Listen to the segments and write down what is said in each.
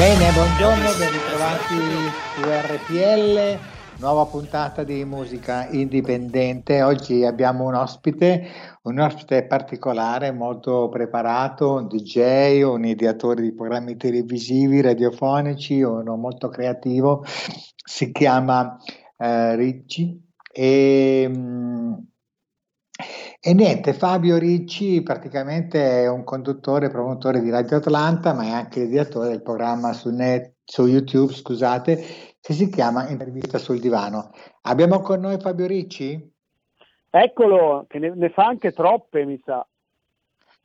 Bene, buongiorno, ben ritrovati su RPL, nuova puntata di musica indipendente. Oggi abbiamo un ospite, un ospite particolare, molto preparato, un DJ, un ideatore di programmi televisivi, radiofonici, uno molto creativo, si chiama eh, Ricci e, mm, e niente, Fabio Ricci praticamente è un conduttore e promotore di Radio Atlanta, ma è anche ideatore del programma su, net, su YouTube, scusate, che si chiama Intervista sul divano. Abbiamo con noi Fabio Ricci? Eccolo, che ne, ne fa anche troppe, mi sa.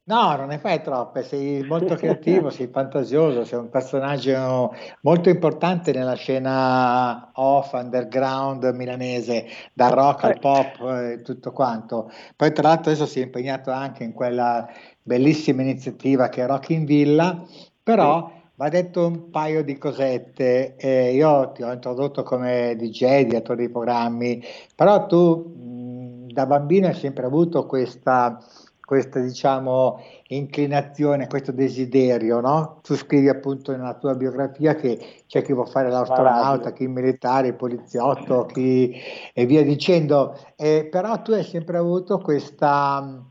No, non ne fai troppe, sei molto creativo, sei fantasioso, sei un personaggio molto importante nella scena off, underground milanese, dal rock al pop e tutto quanto. Poi tra l'altro adesso si è impegnato anche in quella bellissima iniziativa che è Rock in Villa, però va detto un paio di cosette. Eh, io ti ho introdotto come DJ, direttore di programmi, però tu mh, da bambino hai sempre avuto questa questa diciamo inclinazione, questo desiderio, no? Tu scrivi appunto nella tua biografia che c'è chi vuole fare l'astronauta, chi il militare, il poliziotto, chi e via dicendo, eh, però tu hai sempre avuto questa,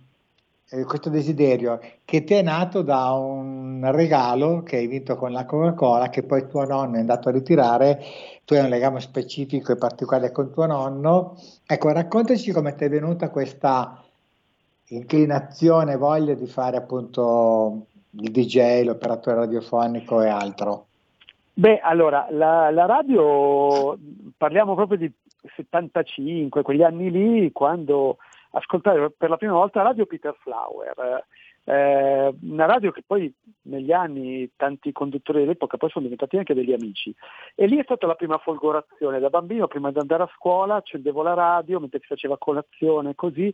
eh, questo desiderio che ti è nato da un regalo che hai vinto con la Coca-Cola che poi tuo nonno è andato a ritirare, tu hai un legame specifico e particolare con tuo nonno. Ecco, raccontaci come ti è venuta questa inclinazione, voglia di fare appunto il DJ, l'operatore radiofonico e altro? Beh, allora, la, la radio, parliamo proprio di 75, quegli anni lì, quando ascoltai per la prima volta Radio Peter Flower, eh, una radio che poi negli anni tanti conduttori dell'epoca poi sono diventati anche degli amici e lì è stata la prima folgorazione da bambino prima di andare a scuola accendevo la radio mentre si faceva colazione così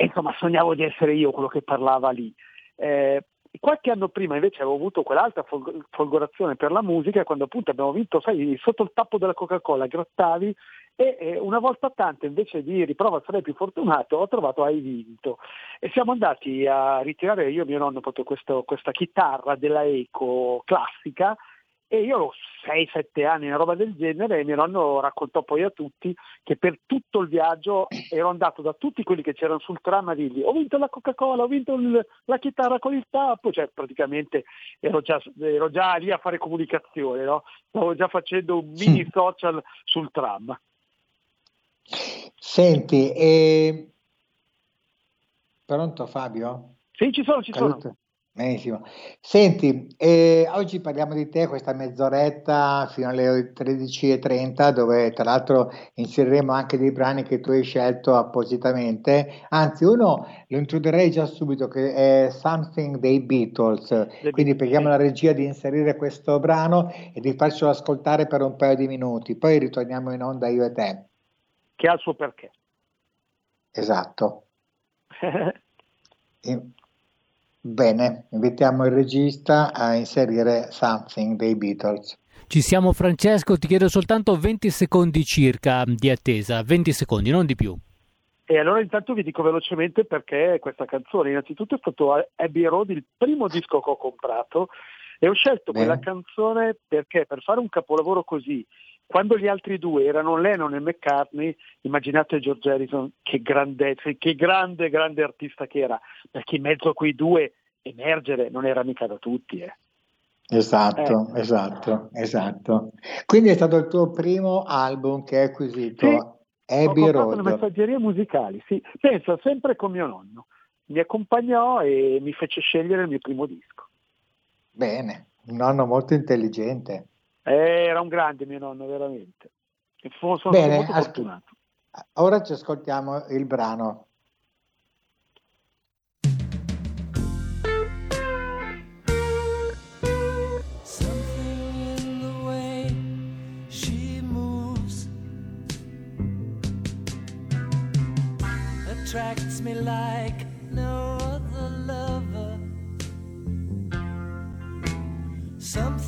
e insomma sognavo di essere io quello che parlava lì. Eh, qualche anno prima invece avevo avuto quell'altra folgorazione per la musica quando appunto abbiamo vinto, sai, sotto il tappo della Coca-Cola grattavi e eh, una volta tanto invece di riprova sarei più fortunato ho trovato hai vinto e siamo andati a ritirare io e mio nonno proprio questo, questa chitarra della Eco classica e io ho 6-7 anni, una roba del genere, e mio nonno raccontò poi a tutti che per tutto il viaggio ero andato da tutti quelli che c'erano sul tram a dirgli ho vinto la Coca-Cola, ho vinto il, la chitarra con il tappo, cioè praticamente ero già, ero già lì a fare comunicazione, no? stavo già facendo un mini Sì. social sul tram. Senti, e... pronto Fabio? Sì, ci sono, ci sono. Benissimo. Senti, eh, oggi parliamo di te questa mezz'oretta fino alle 13.30 dove tra l'altro inseriremo anche dei brani che tu hai scelto appositamente. Anzi, uno lo introdurrei già subito che è Something dei Beatles. Quindi preghiamo la regia di inserire questo brano e di farcelo ascoltare per un paio di minuti. Poi ritorniamo in onda io e te. Che ha il suo perché. Esatto. E- Bene, invitiamo il regista a inserire Something dei Beatles. Ci siamo Francesco, ti chiedo soltanto 20 secondi circa di attesa, 20 secondi, non di più. E allora intanto vi dico velocemente perché questa canzone. Innanzitutto è stato Abbey Road il primo disco che ho comprato e ho scelto Bene. quella canzone perché per fare un capolavoro così, quando gli altri due erano Lennon e McCartney, immaginate George Harrison che grandezza, che grande, grande artista che era, perché in mezzo a quei due emergere non era mica da tutti. Eh. Esatto, eh. esatto, esatto. Quindi è stato il tuo primo album che hai acquisito, sì, Abbey ho Road. le messaggerie musicali, sì. Penso sempre con mio nonno. Mi accompagnò e mi fece scegliere il mio primo disco. Bene, un nonno molto intelligente. Eh, era un grande mio nonno, veramente. Sono Bene, molto fortunato. Ora ci ascoltiamo il brano me like no other lover. Something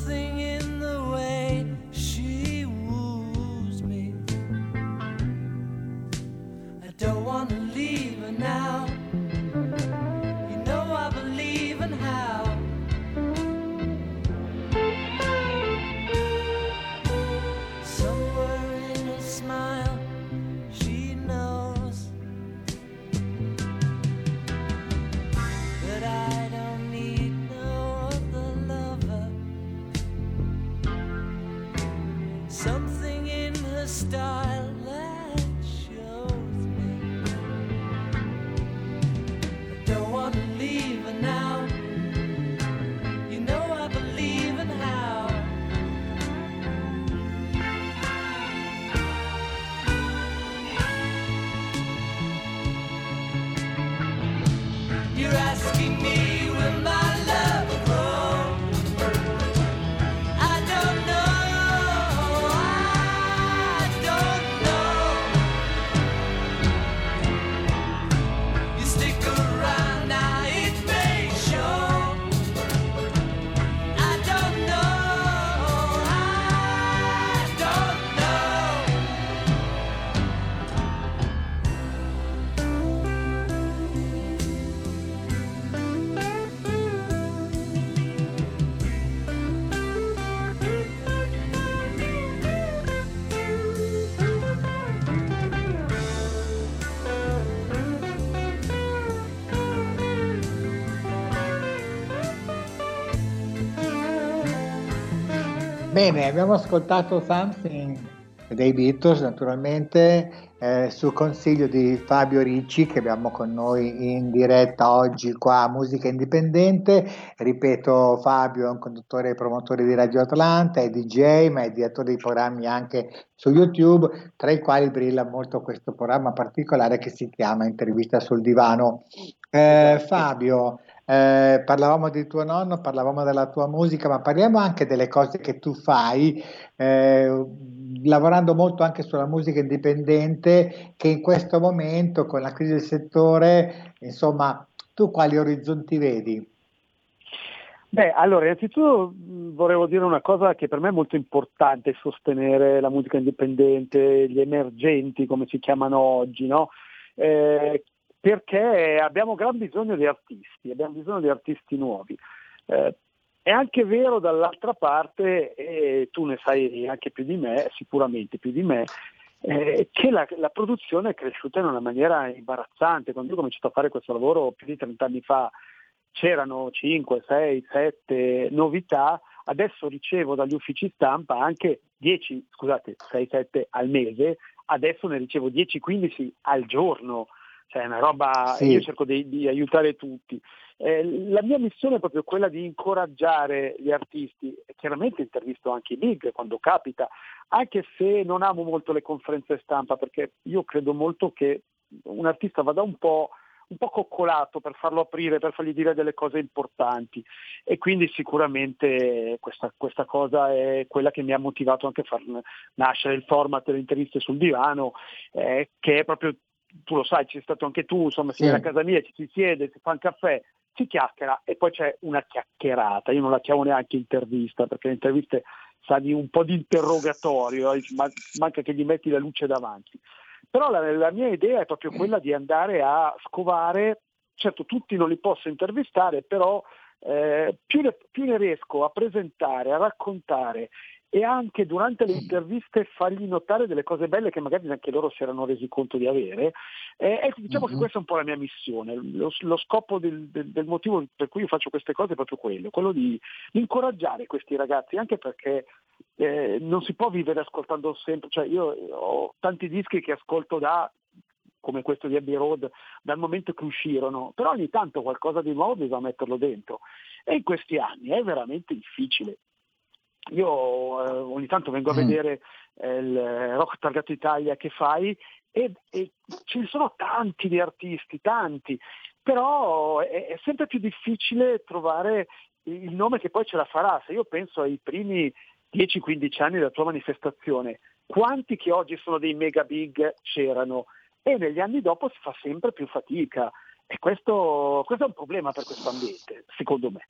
Bene, abbiamo ascoltato Something dei Beatles naturalmente eh, su consiglio di Fabio Ricci che abbiamo con noi in diretta oggi qua a Musica Indipendente. Ripeto, Fabio è un conduttore e promotore di Radio Atlanta, è DJ ma è direttore di programmi anche su YouTube, tra i quali brilla molto questo programma particolare che si chiama Intervista sul divano. Eh, Fabio, eh, parlavamo di tuo nonno, parlavamo della tua musica, ma parliamo anche delle cose che tu fai, eh, lavorando molto anche sulla musica indipendente, che in questo momento, con la crisi del settore, insomma, tu quali orizzonti vedi? Beh, allora, innanzitutto volevo dire una cosa che per me è molto importante, sostenere la musica indipendente, gli emergenti, come si chiamano oggi, no? Eh, perché abbiamo gran bisogno di artisti, abbiamo bisogno di artisti nuovi. Eh, è anche vero dall'altra parte, e tu ne sai anche più di me, sicuramente più di me, eh, che la, la, produzione è cresciuta in una maniera imbarazzante. Quando io ho cominciato a fare questo lavoro più di 30 anni fa c'erano 5, 6, 7 novità, adesso ricevo dagli uffici stampa anche 10, scusate, 6, 7 al mese, adesso ne ricevo 10, 15 al giorno cioè è una roba, sì. io cerco di, di aiutare tutti. Eh, la mia missione è proprio quella di incoraggiare gli artisti, chiaramente intervisto anche i big quando capita, anche se non amo molto le conferenze stampa, perché io credo molto che un artista vada un po' un po' coccolato per farlo aprire, per fargli dire delle cose importanti e quindi sicuramente questa, questa cosa è quella che mi ha motivato anche a far nascere il format delle interviste sul divano, eh, che è proprio tu lo sai, c'è stato anche tu, insomma, si viene a casa mia, ci si siede, si fa un caffè, si chiacchiera e poi c'è una chiacchierata. Io non la chiamo neanche intervista, perché le interviste sa di un po' di interrogatorio, eh, ma manca che gli metti la luce davanti. Però la, la mia idea è proprio quella di andare a scovare, certo tutti non li posso intervistare, però eh, più, ne, più ne riesco a presentare, a raccontare e anche durante le interviste fargli notare delle cose belle che magari neanche loro si erano resi conto di avere. Eh, ecco, diciamo mm-hmm. che questa è un po' la mia missione, lo, lo scopo del, del, del, motivo per cui io faccio queste cose è proprio quello, quello di, di incoraggiare questi ragazzi, anche perché eh, non si può vivere ascoltando sempre, cioè io ho tanti dischi che ascolto da come questo di Abbey Road dal momento che uscirono, però ogni tanto qualcosa di nuovo bisogna metterlo dentro e in questi anni è veramente difficile io eh, ogni tanto vengo a mm. vedere eh, il Rock Targato Italia che fai e, e ci sono tanti di artisti, tanti, però è, è, sempre più difficile trovare il nome che poi ce la farà. Se io penso ai primi 10-15 anni della tua manifestazione, quanti che oggi sono dei mega big c'erano? E negli anni dopo si fa sempre più fatica. E questo, questo è un problema per questo ambiente, secondo me.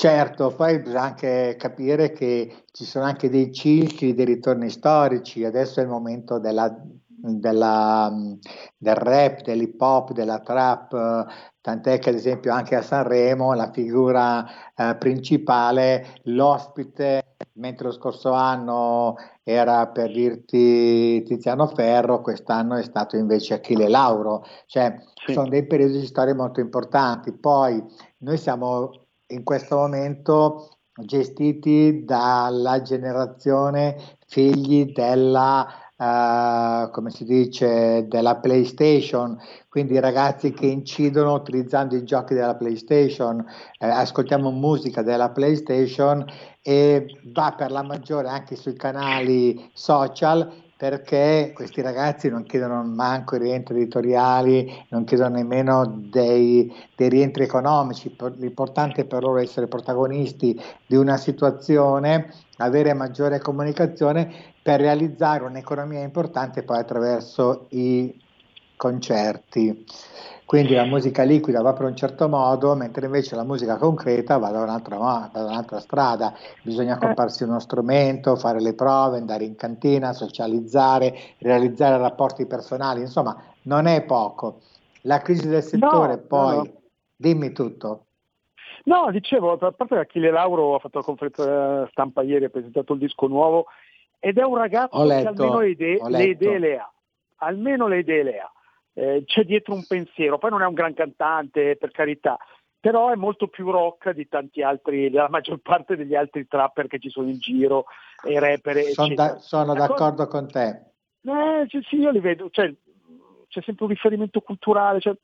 Certo, poi bisogna anche capire che ci sono anche dei cicli, dei ritorni storici, adesso è il momento della, della, del rap, dell'hip hop, della trap, tant'è che ad esempio anche a Sanremo la figura eh, principale, l'ospite, mentre lo scorso anno era per dirti Tiziano Ferro, quest'anno è stato invece Achille Lauro, cioè sì. sono dei periodi di storia molto importanti. Poi noi siamo in questo momento gestiti dalla generazione figli della, uh, come si dice, della PlayStation, quindi ragazzi che incidono utilizzando i giochi della PlayStation, eh, ascoltiamo musica della PlayStation e va per la maggiore anche sui canali social perché questi ragazzi non chiedono manco i rientri editoriali, non chiedono nemmeno dei, dei, rientri economici, l'importante è per loro essere protagonisti di una situazione, avere maggiore comunicazione per realizzare un'economia importante poi attraverso i concerti. Quindi la musica liquida va per un certo modo, mentre invece la musica concreta va da un'altra, va da un'altra strada. Bisogna eh. comprarsi uno strumento, fare le prove, andare in cantina, socializzare, realizzare rapporti personali, insomma, non è poco. La crisi del settore, no, poi, no. dimmi tutto. No, dicevo, a parte Achille Lauro ha fatto la conferenza stampa ieri, ha presentato il disco nuovo ed è un ragazzo letto, che almeno le idee, le idee le ha. Almeno le idee le ha eh, c'è dietro un pensiero, poi non è un gran cantante per carità, però è molto più rock di tanti altri, della maggior parte degli altri trapper che ci sono in giro, e rapper. Sono, da, sono d'accordo con te. Eh, cioè, sì, io li vedo, cioè, c'è sempre un riferimento culturale, cioè,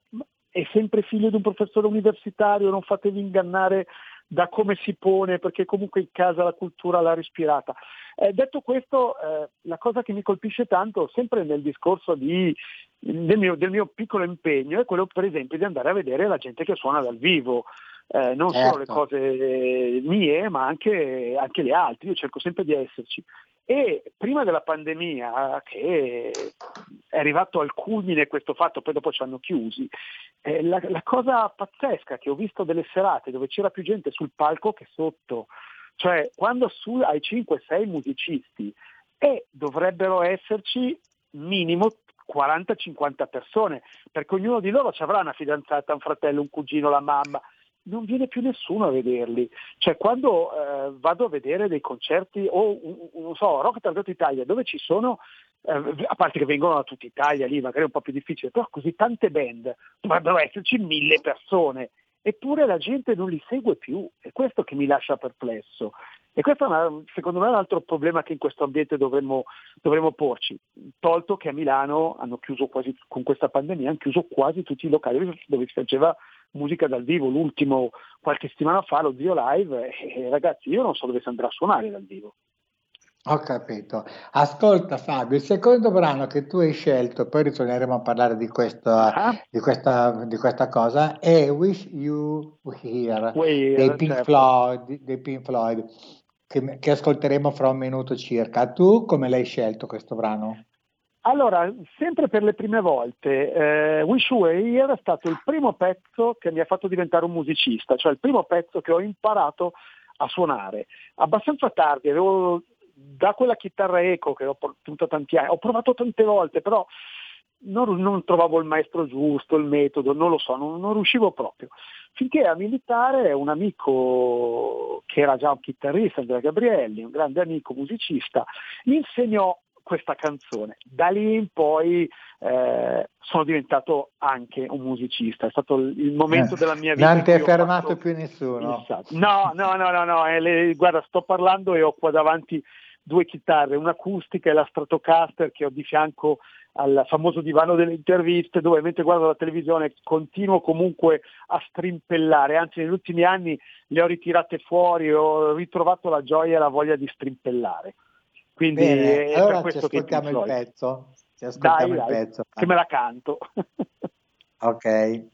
è sempre figlio di un professore universitario, non fatevi ingannare da come si pone, perché comunque in casa la cultura l'ha respirata. Eh, detto questo, eh, la cosa che mi colpisce tanto, sempre nel discorso di del mio, del mio, piccolo impegno è quello per esempio di andare a vedere la gente che suona dal vivo, eh, non certo. solo le cose mie ma anche, anche, le altre, io cerco sempre di esserci. E prima della pandemia, che è arrivato al culmine questo fatto, poi dopo ci hanno chiusi, eh, la, la cosa pazzesca che ho visto delle serate dove c'era più gente sul palco che sotto, cioè quando su hai 5-6 musicisti e dovrebbero esserci minimo 40-50 persone, perché ognuno di loro ci avrà una fidanzata, un fratello, un cugino, la mamma. Non viene più nessuno a vederli. Cioè, quando eh, vado a vedere dei concerti o, non so, Rock Targato Italia, dove ci sono, eh, a parte che vengono da tutta Italia, lì magari è un po' più difficile, però così tante band, dovrebbero esserci mille persone. Eppure la gente non li segue più, è questo che mi lascia perplesso. E questo è una, secondo me è un altro problema che in questo ambiente dovremmo, dovremmo, porci, tolto che a Milano hanno chiuso quasi, con questa pandemia, hanno chiuso quasi tutti i locali dove si faceva musica dal vivo. L'ultimo qualche settimana fa, lo Zio Live, e ragazzi io non so dove si andrà a suonare dal vivo. Ho capito. Ascolta Fabio, il secondo brano che tu hai scelto, poi ritorneremo a parlare di questa, ah. di questa, di questa cosa, è Wish You Were Here dei, Pink certo. Floyd, dei Pink Floyd che, che, ascolteremo fra un minuto circa. Tu come l'hai scelto questo brano? Allora, sempre per le prime volte, eh, Wish You Were Here è stato il primo pezzo che mi ha fatto diventare un musicista, cioè il primo pezzo che ho imparato a suonare. Abbastanza tardi, avevo da quella chitarra eco che ho portato tanti anni, ho provato tante volte, però non, non, trovavo il maestro giusto, il metodo, non lo so, non, non riuscivo proprio. Finché a militare un amico che era già un chitarrista, Andrea Gabrielli, un grande amico musicista, mi insegnò questa canzone. Da lì in poi eh, sono diventato anche un musicista, è stato il momento eh, della mia vita. Non ti è fermato più nessuno. No, no, no, no, no. Eh, le, guarda, sto parlando e ho qua davanti due chitarre, un'acustica e la Stratocaster che ho di fianco al famoso divano delle interviste dove mentre guardo la televisione continuo comunque a strimpellare, anzi negli ultimi anni le ho ritirate fuori, ho ritrovato la gioia e la voglia di strimpellare. Quindi Bene, è allora per questo ci ascoltiamo il pezzo. Ci ascoltiamo dai, il pezzo. Che me la canto. ok.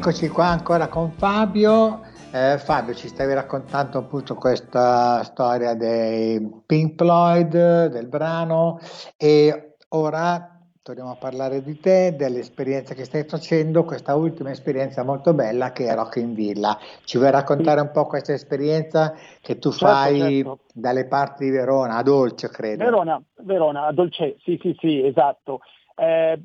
eccoci qua ancora con Fabio. Eh, Fabio, ci stavi raccontando appunto questa storia dei Pink Floyd, del brano e ora torniamo a parlare di te, dell'esperienza che stai facendo, questa ultima esperienza molto bella che è Rock in Villa. Ci vuoi raccontare un po' questa esperienza che tu certo, fai certo. dalle parti di Verona, a Dolce credo? Verona, Verona, a Dolce, sì sì sì, esatto. Eh,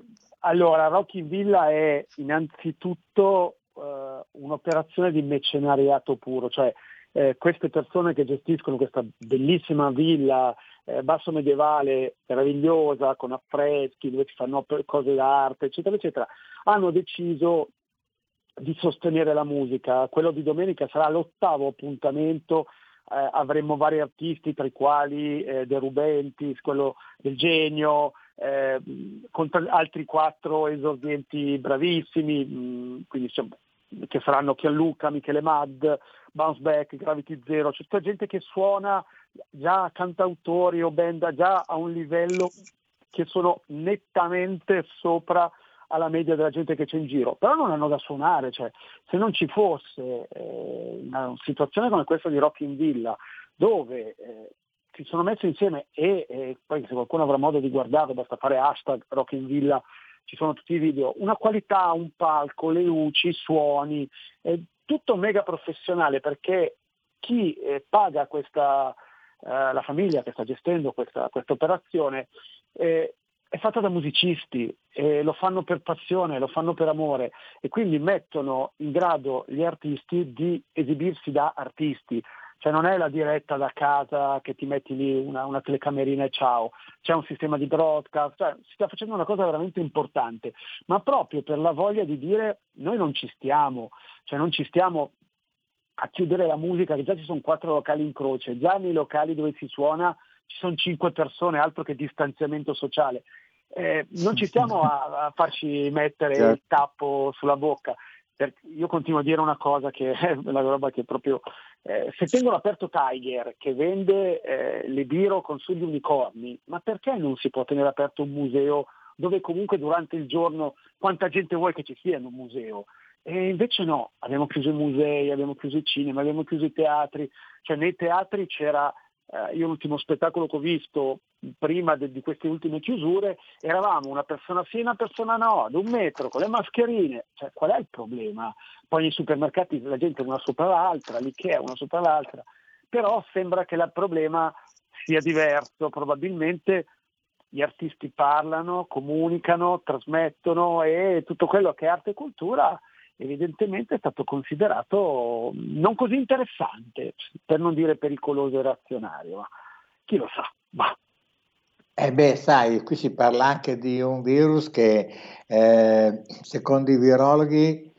allora, Rocky Villa è innanzitutto eh, un'operazione di mecenariato puro, cioè eh, queste persone che gestiscono questa bellissima villa eh, basso medievale, meravigliosa, con affreschi, dove si fanno cose d'arte, eccetera, eccetera, hanno deciso di sostenere la musica. Quello di domenica sarà l'ottavo appuntamento eh, avremo vari artisti tra i quali eh, De Rubentis, quello del genio, eh, con altri quattro esordienti bravissimi, mm, quindi insomma, che saranno Chianluca, Michele Mad, Bounce Back, Gravity Zero, c'è tutta gente che suona già cantautori o band già a un livello che sono nettamente sopra alla media della gente che c'è in giro, però non hanno da suonare, cioè, se non ci fosse eh, una situazione come questa di Rock in Villa, dove eh, si sono messi insieme e eh, poi se qualcuno avrà modo di guardarlo basta fare hashtag Rock in Villa, ci sono tutti i video, una qualità, un palco, le luci, i suoni, tutto mega professionale perché chi eh, paga questa, eh, la famiglia che sta gestendo questa, questa operazione eh, è fatta da musicisti e lo fanno per passione, lo fanno per amore e quindi mettono in grado gli artisti di esibirsi da artisti. Cioè non è la diretta da casa che ti metti lì una, una telecamerina e ciao, c'è un sistema di broadcast, cioè, si sta facendo una cosa veramente importante, ma proprio per la voglia di dire noi non ci stiamo, cioè non ci stiamo a chiudere la musica, che già ci sono quattro locali in croce, già nei locali dove si suona ci sono cinque persone, altro che distanziamento sociale. Eh, non ci stiamo a, a farci mettere certo. il tappo sulla bocca. Io continuo a dire una cosa che è la roba che proprio eh, se tengono aperto Tiger che vende eh, le biro con sugli unicorni, ma perché non si può tenere aperto un museo dove comunque durante il giorno quanta gente vuoi che ci sia in un museo? E invece no, abbiamo chiuso i musei, abbiamo chiuso i cinema, abbiamo chiuso i teatri, cioè nei teatri c'era eh, io l'ultimo spettacolo che ho visto prima de, di queste ultime chiusure eravamo una persona sì e una persona no, ad un metro, con le mascherine, cioè, qual è il problema? Poi nei supermercati la gente è una sopra l'altra, l'IKEA una sopra l'altra, però sembra che il problema sia diverso, probabilmente gli artisti parlano, comunicano, trasmettono e tutto quello che è arte e cultura evidentemente è stato considerato non così interessante, per non dire pericoloso e reazionario, ma chi lo sa. Ma... Eh beh, sai, qui si parla anche di un virus che eh, secondo i virologhi,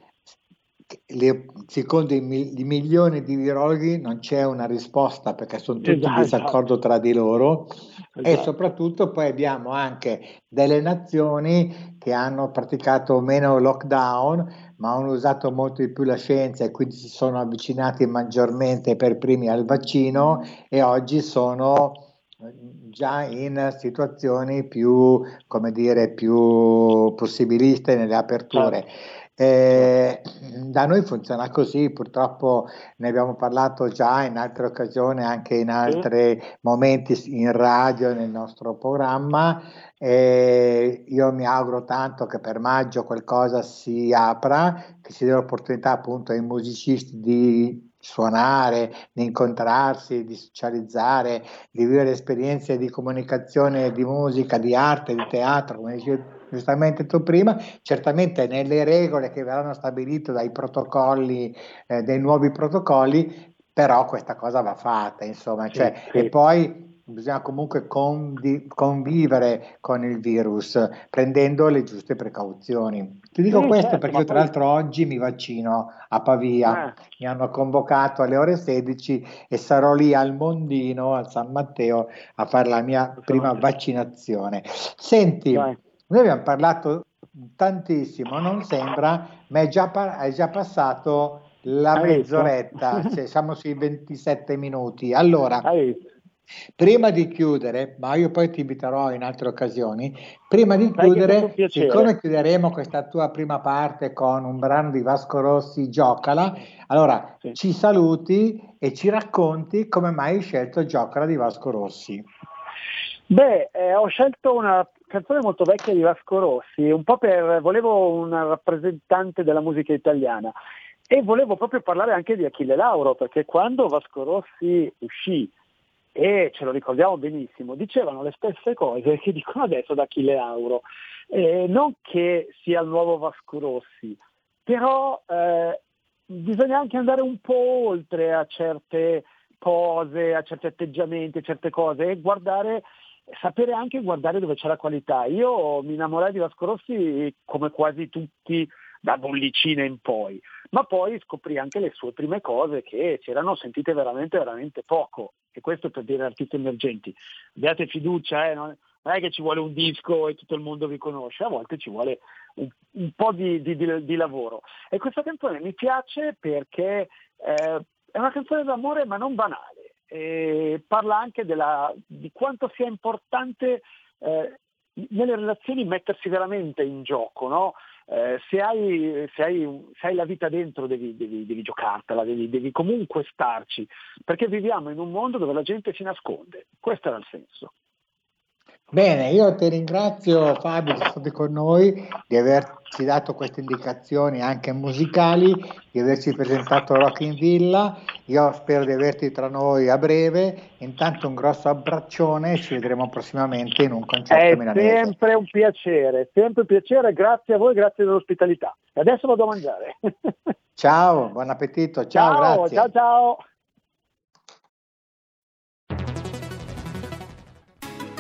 le, secondo i, i, milioni di virologhi non c'è una risposta perché sono tutti esatto. in disaccordo tra di loro esatto. e soprattutto poi abbiamo anche delle nazioni che hanno praticato meno lockdown ma hanno usato molto di più la scienza e quindi si sono avvicinati maggiormente per primi al vaccino e oggi sono eh, già in situazioni più, come dire, più possibiliste nelle aperture. Certo. Eh, da noi funziona così, purtroppo ne abbiamo parlato già in altre occasioni, anche in altri momenti in radio nel nostro programma. Eh, io mi auguro tanto che per maggio qualcosa si apra, che si dia l'opportunità appunto ai musicisti di suonare, di incontrarsi, di socializzare, di vivere esperienze di comunicazione, di musica, di arte, di teatro, come dicevi giustamente tu prima, certamente nelle regole che verranno stabilite dai protocolli, eh, dei nuovi protocolli, però questa cosa va fatta, insomma, cioè, sì, sì. e poi bisogna comunque convi- convivere con il virus prendendo le giuste precauzioni. Ti dico sì, questo certo, perché io tra l'altro oggi mi vaccino a Pavia, eh. mi hanno convocato alle ore 16 e sarò lì al Mondino, al San Matteo, a fare la mia prima vaccinazione. Senti, Dai. Noi abbiamo parlato tantissimo, non sembra, ma è già, è già passato la mezz'oretta, cioè siamo sui 27 minuti. Allora, prima di chiudere, ma io poi ti inviterò in altre occasioni, prima di chiudere, siccome chiuderemo questa tua prima parte con un brano di Vasco Rossi, Giocala, allora sì. ci saluti e ci racconti come mai hai scelto Giocala di Vasco Rossi. Beh, eh, ho scelto una canzone molto vecchia di Vasco Rossi, un po' per, volevo un rappresentante della musica italiana e volevo proprio parlare anche di Achille Lauro, perché quando Vasco Rossi uscì, e ce lo ricordiamo benissimo, dicevano le stesse cose che dicono adesso da Achille Lauro. Eh, non che sia il nuovo Vasco Rossi, però eh, bisogna anche andare un po' oltre a certe cose, a certi atteggiamenti, a certe cose e guardare sapere anche guardare dove c'è la qualità. Io mi innamorai di Vasco Rossi come quasi tutti da bollicina in poi, ma poi scoprì anche le sue prime cose che ci erano sentite veramente, veramente poco. E questo per dire artisti emergenti. Abbiate fiducia, eh, non, è che ci vuole un disco e tutto il mondo vi conosce, a volte ci vuole un, un po' di, di, di, di, lavoro. E questa canzone mi piace perché eh, è una canzone d'amore ma non banale eh, parla anche della, di quanto sia importante eh, nelle relazioni mettersi veramente in gioco. No? Eh, se, hai, se, hai, se, hai, la vita dentro devi, devi, devi giocartela, devi, devi, comunque starci, perché viviamo in un mondo dove la gente si nasconde. Questo era il senso. Bene, io ti ringrazio Fabio di essere stato con noi, di averci dato queste indicazioni anche musicali, di averci presentato Rock in Villa. Io spero di averti tra noi a breve. Intanto un grosso abbraccione e ci vedremo prossimamente in un concerto È milanese. sempre un piacere, sempre un piacere, grazie a voi, grazie dell'ospitalità. E adesso vado a mangiare. Ciao, buon appetito, ciao, ciao, grazie. ciao, ciao.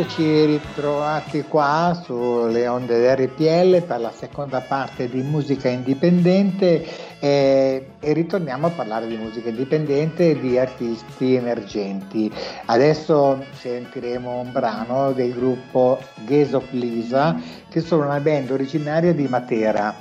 Eccoci ritrovati qua sulle onde RPL per la seconda parte di musica indipendente eh, e ritorniamo a parlare di musica indipendente e di artisti emergenti. Adesso sentiremo un brano del gruppo of Lisa che sono una band originaria di Matera.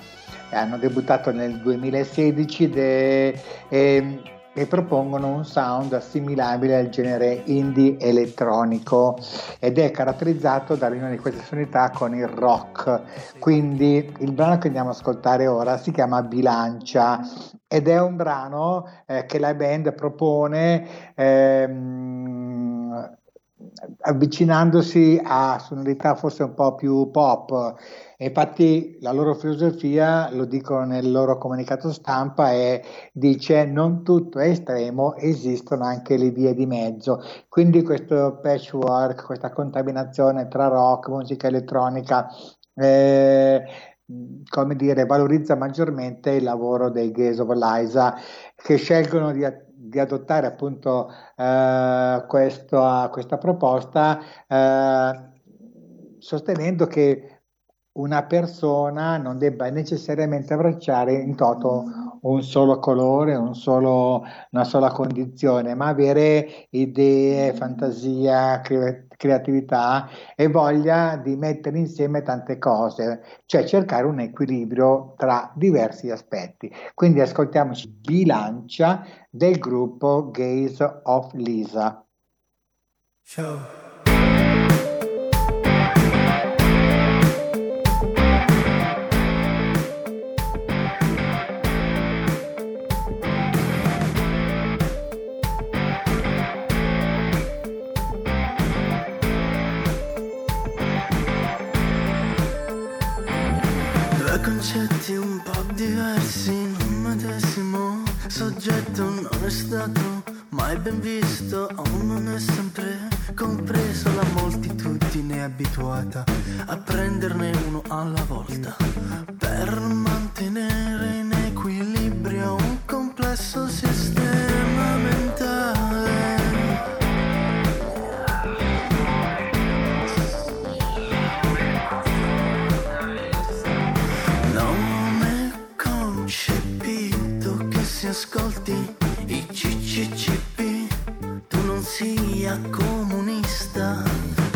Hanno debuttato nel 2016 ed è- è- e propongono un sound assimilabile al genere indie elettronico ed è caratterizzato dall'unione di queste sonorità con il rock. Quindi il brano che andiamo ad ascoltare ora si chiama Bilancia ed è un brano eh, che la band propone ehm, avvicinandosi a sonorità forse un po' più pop. Infatti la loro filosofia, lo dicono nel loro comunicato stampa, è, dice non tutto è estremo, esistono anche le vie di mezzo. Quindi questo patchwork, questa contaminazione tra rock, musica elettronica, eh, come dire, valorizza maggiormente il lavoro dei Gaze of Liza che scelgono di, di adottare appunto eh, questo, questa proposta eh, sostenendo che una persona non debba necessariamente abbracciare in toto un solo colore, un solo, una sola condizione, ma avere idee, fantasia, cre- creatività e voglia di mettere insieme tante cose, cioè cercare un equilibrio tra diversi aspetti. Quindi ascoltiamoci Bilancia del gruppo Gaze of Lisa. Ciao. Soggetto non è stato mai ben visto o non è sempre compreso. La moltitudine abituata a prenderne uno alla volta. Per mantenere in equilibrio un complesso sistema sia comunista.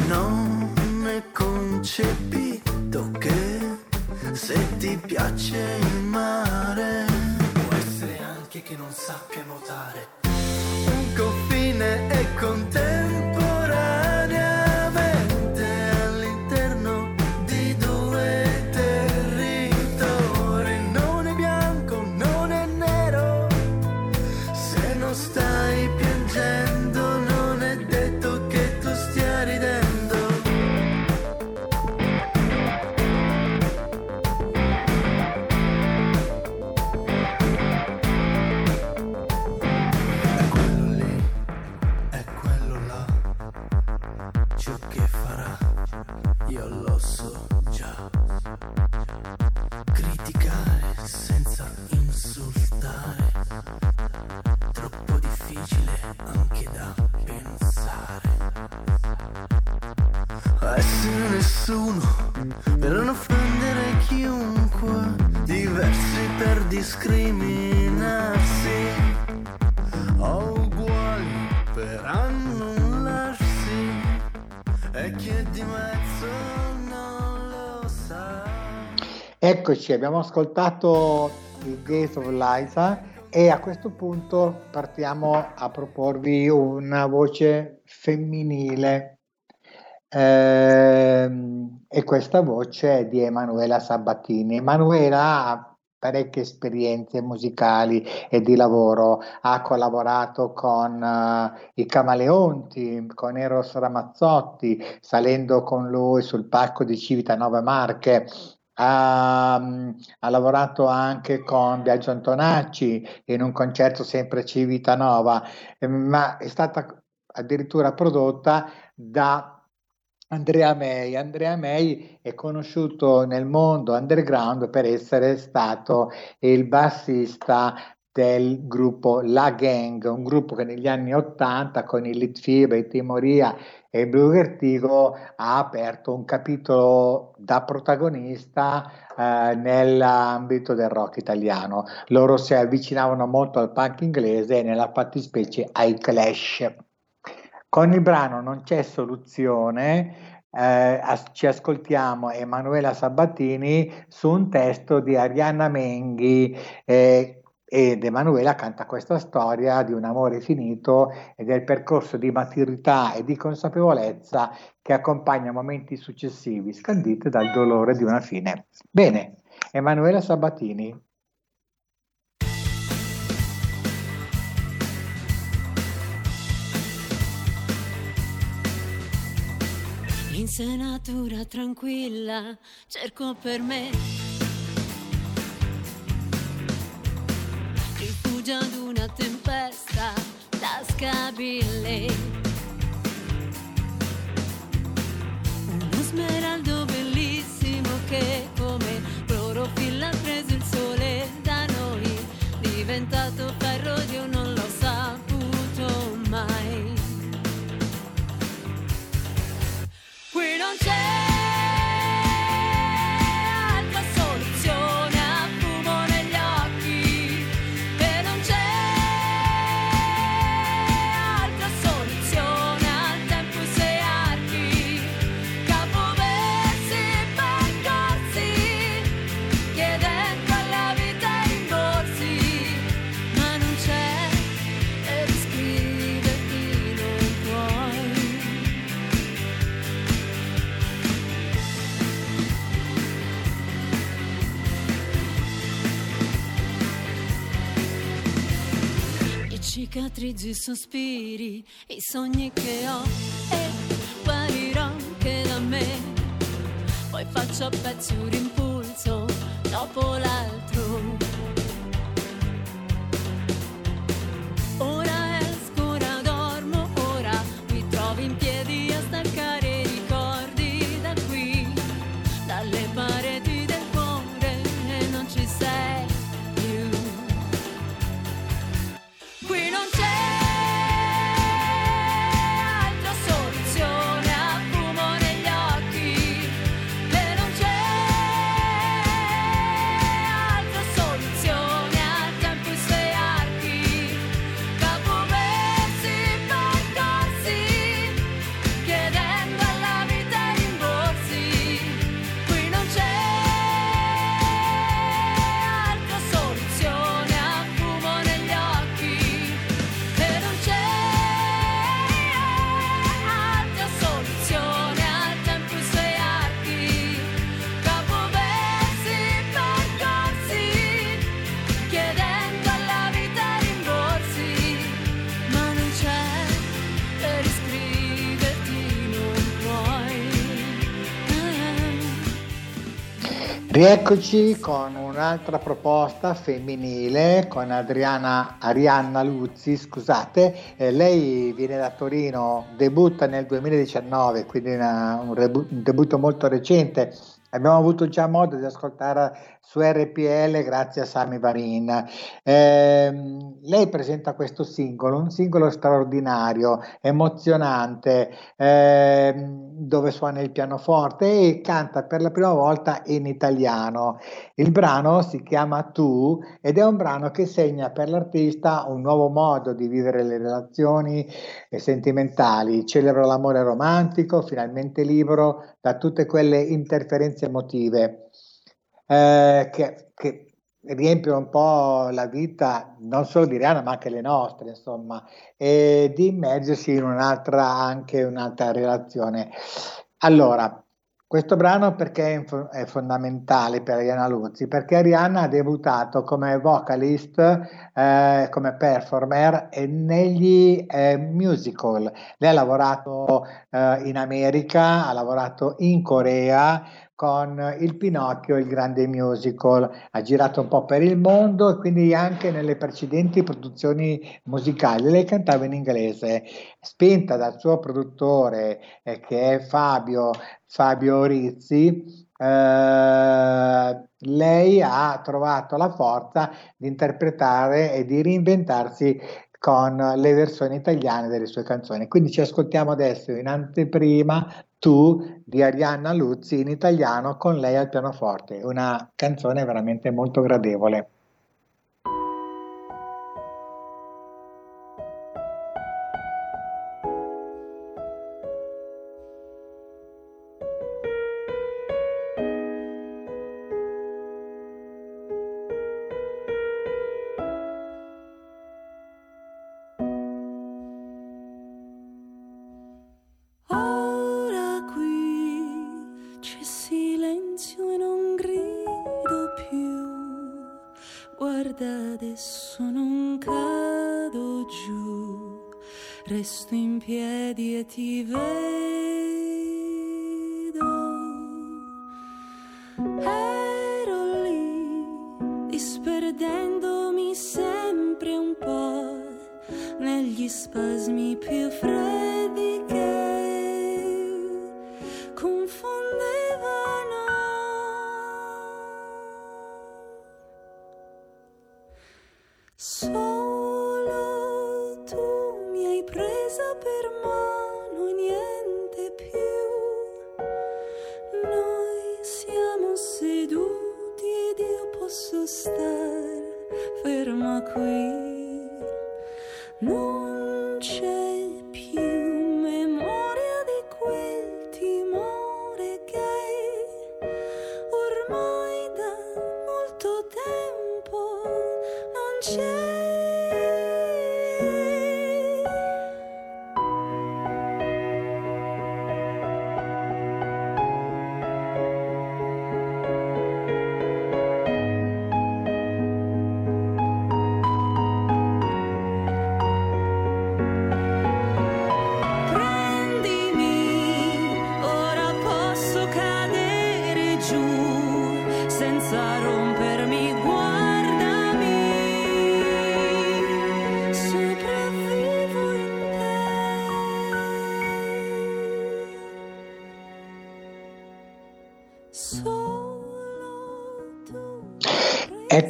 Non è concepito che se ti piace il mare, può essere anche che non sappia nuotare. Un confine è contemporaneamente Eccoci, abbiamo ascoltato il Gaze of Liza e a questo punto partiamo a proporvi una voce femminile. Ehm, e questa voce è di Emanuela Sabatini. Emanuela ha parecchie esperienze musicali e di lavoro, ha collaborato con eh, i Camaleonti, con Eros Ramazzotti, salendo con lui sul palco di Civitanova Marche, ha, ha lavorato anche con Biagio Antonacci in un concerto sempre Civitanova, ma è stata addirittura prodotta da Andrea May. Andrea May è conosciuto nel mondo underground per essere stato il bassista del gruppo La Gang, un gruppo che negli anni 80 con i Litfiba, i Timoria e Blue Vertigo ha aperto un capitolo da protagonista eh, nell'ambito del rock italiano. Loro si avvicinavano molto al punk inglese e nella fattispecie ai Clash. Con il brano Non c'è soluzione, eh, as- ci ascoltiamo Emanuela Sabatini su un testo di Arianna Menghi eh, ed Emanuela canta questa storia di un amore finito e del percorso di maturità e di consapevolezza che accompagna momenti successivi scanditi dal dolore di una fine. Bene, Emanuela Sabatini. In senatura tranquilla cerco per me rifugio ad una tempesta tascabile. Uno smeraldo i sospiri, i sogni che ho e guarirò anche da me. Poi faccio a pezzi un impulso dopo l'altro. Rieccoci con un'altra proposta femminile con Adriana Arianna Luzzi, scusate, eh, lei viene da Torino, debutta nel 2019, quindi una- un, rebu- un debutto molto recente. Abbiamo avuto già modo di ascoltare su RPL grazie a Sami Varin. Ehm, lei presenta questo singolo, un singolo straordinario, emozionante, ehm, dove suona il pianoforte e canta per la prima volta in italiano. Il brano si chiama Tu ed è un brano che segna per l'artista un nuovo modo di vivere le relazioni eh, sentimentali. Celebra l'amore romantico, finalmente libero da tutte quelle interferenze emotive eh, che, che riempiono un po' la vita non solo di Rihanna ma anche le nostre, insomma, e di immergersi in un'altra, anche un'altra relazione. Allora, questo brano perché è, fo- è fondamentale per Ariana Luzzi? Perché Ariana ha debuttato come vocalist, eh, come performer negli eh, musical. Lei ha lavorato eh, in America, ha lavorato in Corea con il Pinocchio, il grande musical, ha girato un po' per il mondo e quindi anche nelle precedenti produzioni musicali lei cantava in inglese, spinta dal suo produttore eh, che è Fabio, Fabio Rizzi, eh, lei ha trovato la forza di interpretare e di reinventarsi con le versioni italiane delle sue canzoni. Quindi ci ascoltiamo adesso in anteprima Tu di Arianna Luzzi in italiano con lei al pianoforte, una canzone veramente molto gradevole. Hai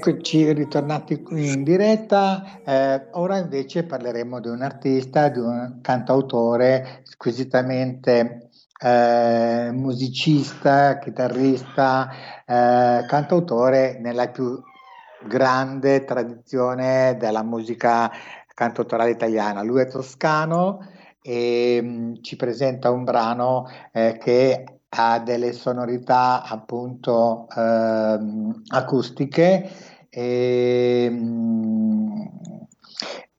Eccoci ritornati qui in diretta, Eh, ora invece parleremo di un artista, di un cantautore squisitamente eh, musicista, chitarrista, eh, cantautore nella più grande tradizione della musica cantautorale italiana. Lui è toscano e mh, ci presenta un brano eh, che ha delle sonorità appunto ehm, acustiche e, mh,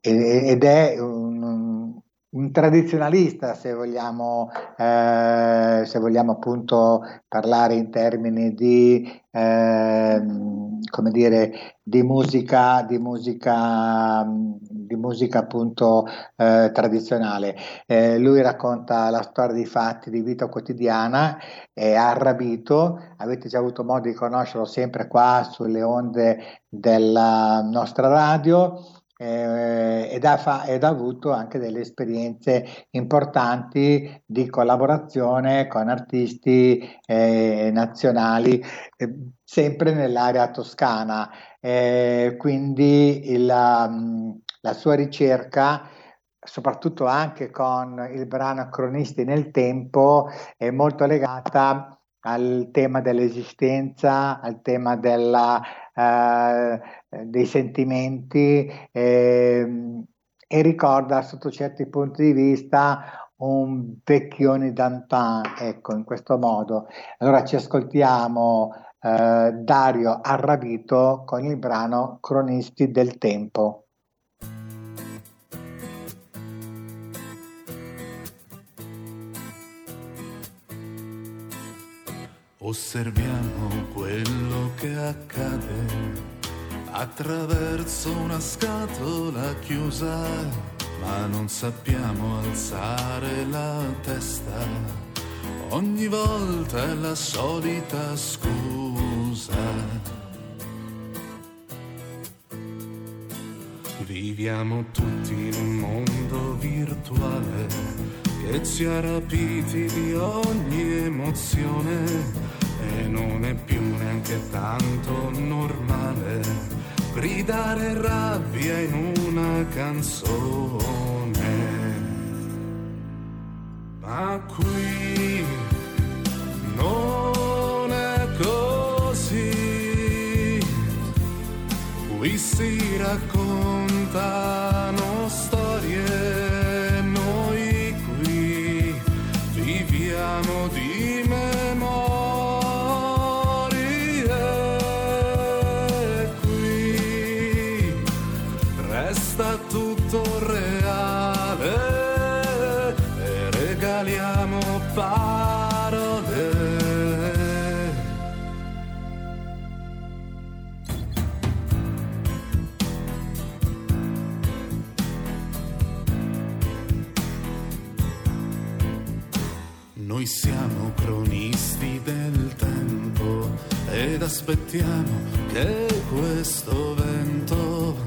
e- ed è un, un tradizionalista se vogliamo, eh, se vogliamo appunto parlare in termini di, ehm, come dire, di musica, di musica, di musica appunto eh, tradizionale. Eh, lui racconta la storia di fatti di vita quotidiana, è arrabito, avete già avuto modo di conoscerlo sempre qua sulle onde della nostra radio eh, ed, ha ed ha avuto anche delle esperienze importanti di collaborazione con artisti eh, nazionali, eh, sempre nell'area toscana. Eh, quindi il, um, la sua ricerca soprattutto anche con il brano Cronisti nel tempo, è molto legata al tema dell'esistenza, al tema della, eh, dei sentimenti ehm, e ricorda sotto certi punti di vista un vecchione d'antan, ecco, in questo modo. Allora ci ascoltiamo eh, Dario Arrabito con il brano Cronisti del tempo. Osserviamo quello che accade attraverso una scatola chiusa, ma non sappiamo alzare la testa. Ogni volta è la solita scusa. Viviamo tutti in un mondo virtuale che ci ha rapiti di ogni emozione non è più neanche tanto normale gridare rabbia in una canzone. Ma qui non è così, qui si raccontano aspettiamo che questo vento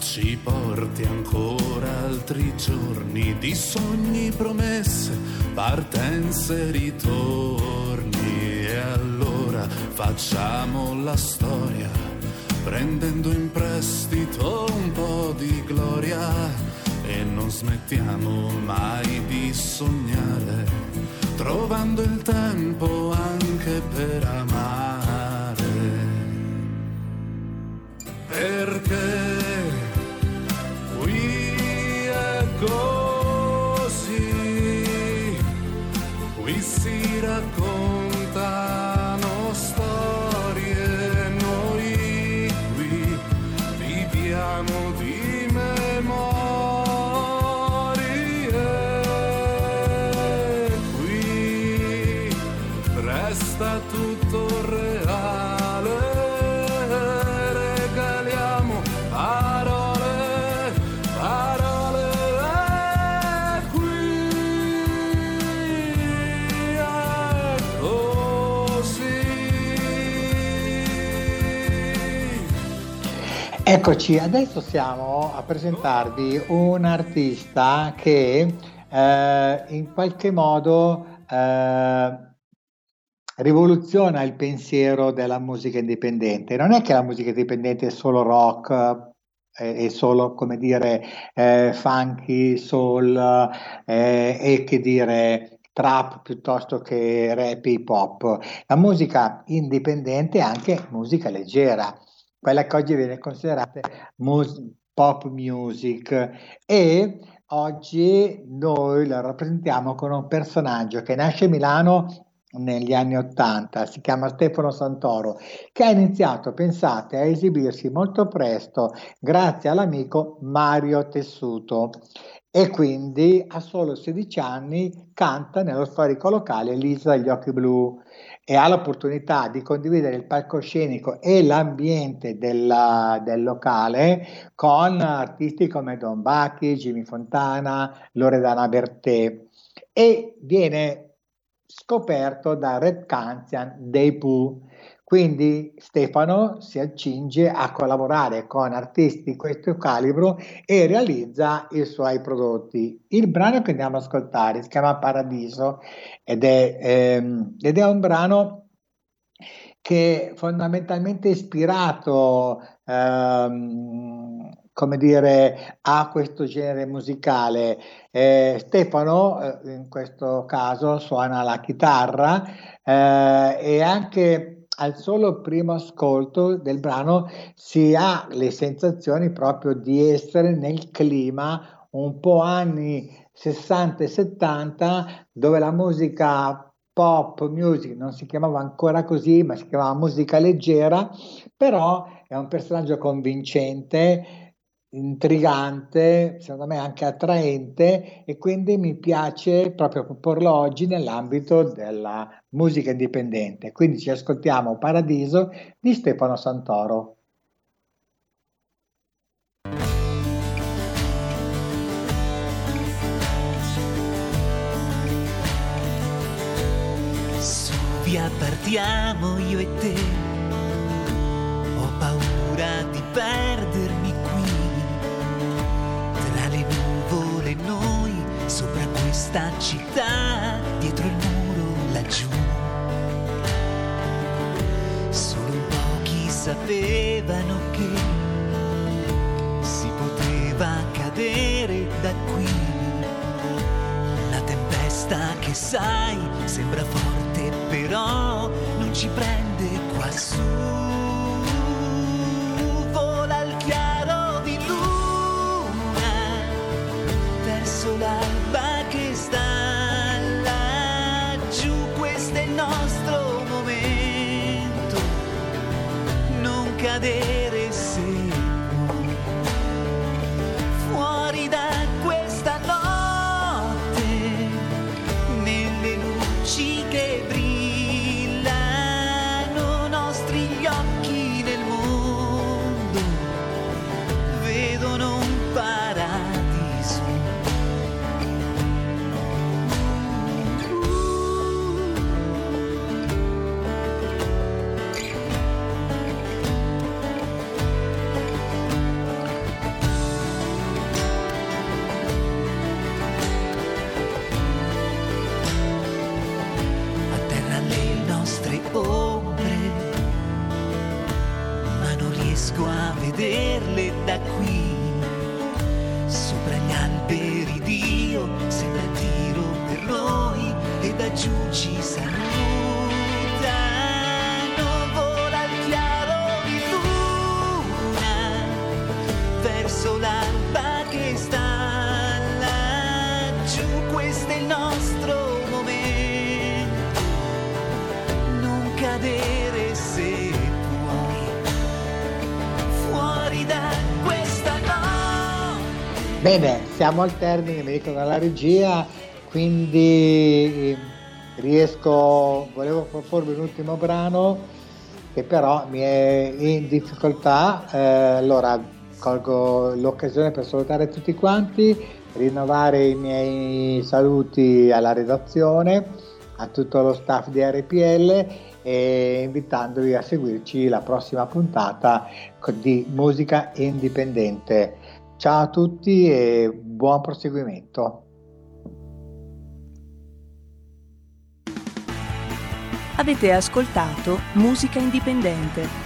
ci porti ancora altri giorni di sogni, promesse, partenze, ritorni. E allora facciamo la storia, prendendo in prestito un po' di gloria. E non smettiamo mai di sognare, trovando il tempo anche per amare. Perché Eccoci, adesso siamo a presentarvi un artista che eh, in qualche modo eh, rivoluziona il pensiero della musica indipendente. Non è che la musica indipendente è solo rock, eh, è solo, come dire, eh, funky, soul eh, e che dire trap piuttosto che rap hip hop. La musica indipendente è anche musica leggera quella che oggi viene considerata mus- pop music e oggi noi la rappresentiamo con un personaggio che nasce a Milano negli anni Ottanta, si chiama Stefano Santoro, che ha iniziato, pensate, a esibirsi molto presto grazie all'amico Mario Tessuto e quindi a solo 16 anni canta nello storico locale Lisa degli occhi blu e ha l'opportunità di condividere il palcoscenico e l'ambiente della- del locale con artisti come Don Bacchi, Jimmy Fontana, Loredana Bertè e viene scoperto da Red Canzian dei Pooh. Quindi Stefano si accinge a collaborare con artisti di questo calibro e realizza i suoi prodotti. Il brano che andiamo ad ascoltare si chiama Paradiso ed è, ehm, ed è un brano che è fondamentalmente ispirato, ehm, come dire, a questo genere musicale. Eh, Stefano, eh, in questo caso, suona la chitarra eh, e anche al solo primo ascolto del brano si ha le sensazioni proprio di essere nel clima un po' anni 60 e 70 dove la musica pop music non si chiamava ancora così ma si chiamava musica leggera però è un personaggio convincente intrigante secondo me anche attraente e quindi mi piace proprio proporlo oggi nell'ambito della musica indipendente. Quindi ci ascoltiamo Paradiso di Stefano Santoro. Via partiamo io e te. Ho paura di perdermi questa città, dietro il muro laggiù. Solo pochi sapevano che si poteva cadere da qui. La tempesta che sai sembra forte però non ci prende quassù. Vola il Non siamo al termine, mi dicono dalla regia, quindi eh, riesco, volevo proporvi un ultimo brano che però mi è in difficoltà, eh, allora colgo l'occasione per salutare tutti quanti, rinnovare i miei saluti alla redazione, a tutto lo staff di RPL e invitandovi a seguirci la prossima puntata di musica indipendente. Ciao a tutti e buon proseguimento. Avete ascoltato Musica Indipendente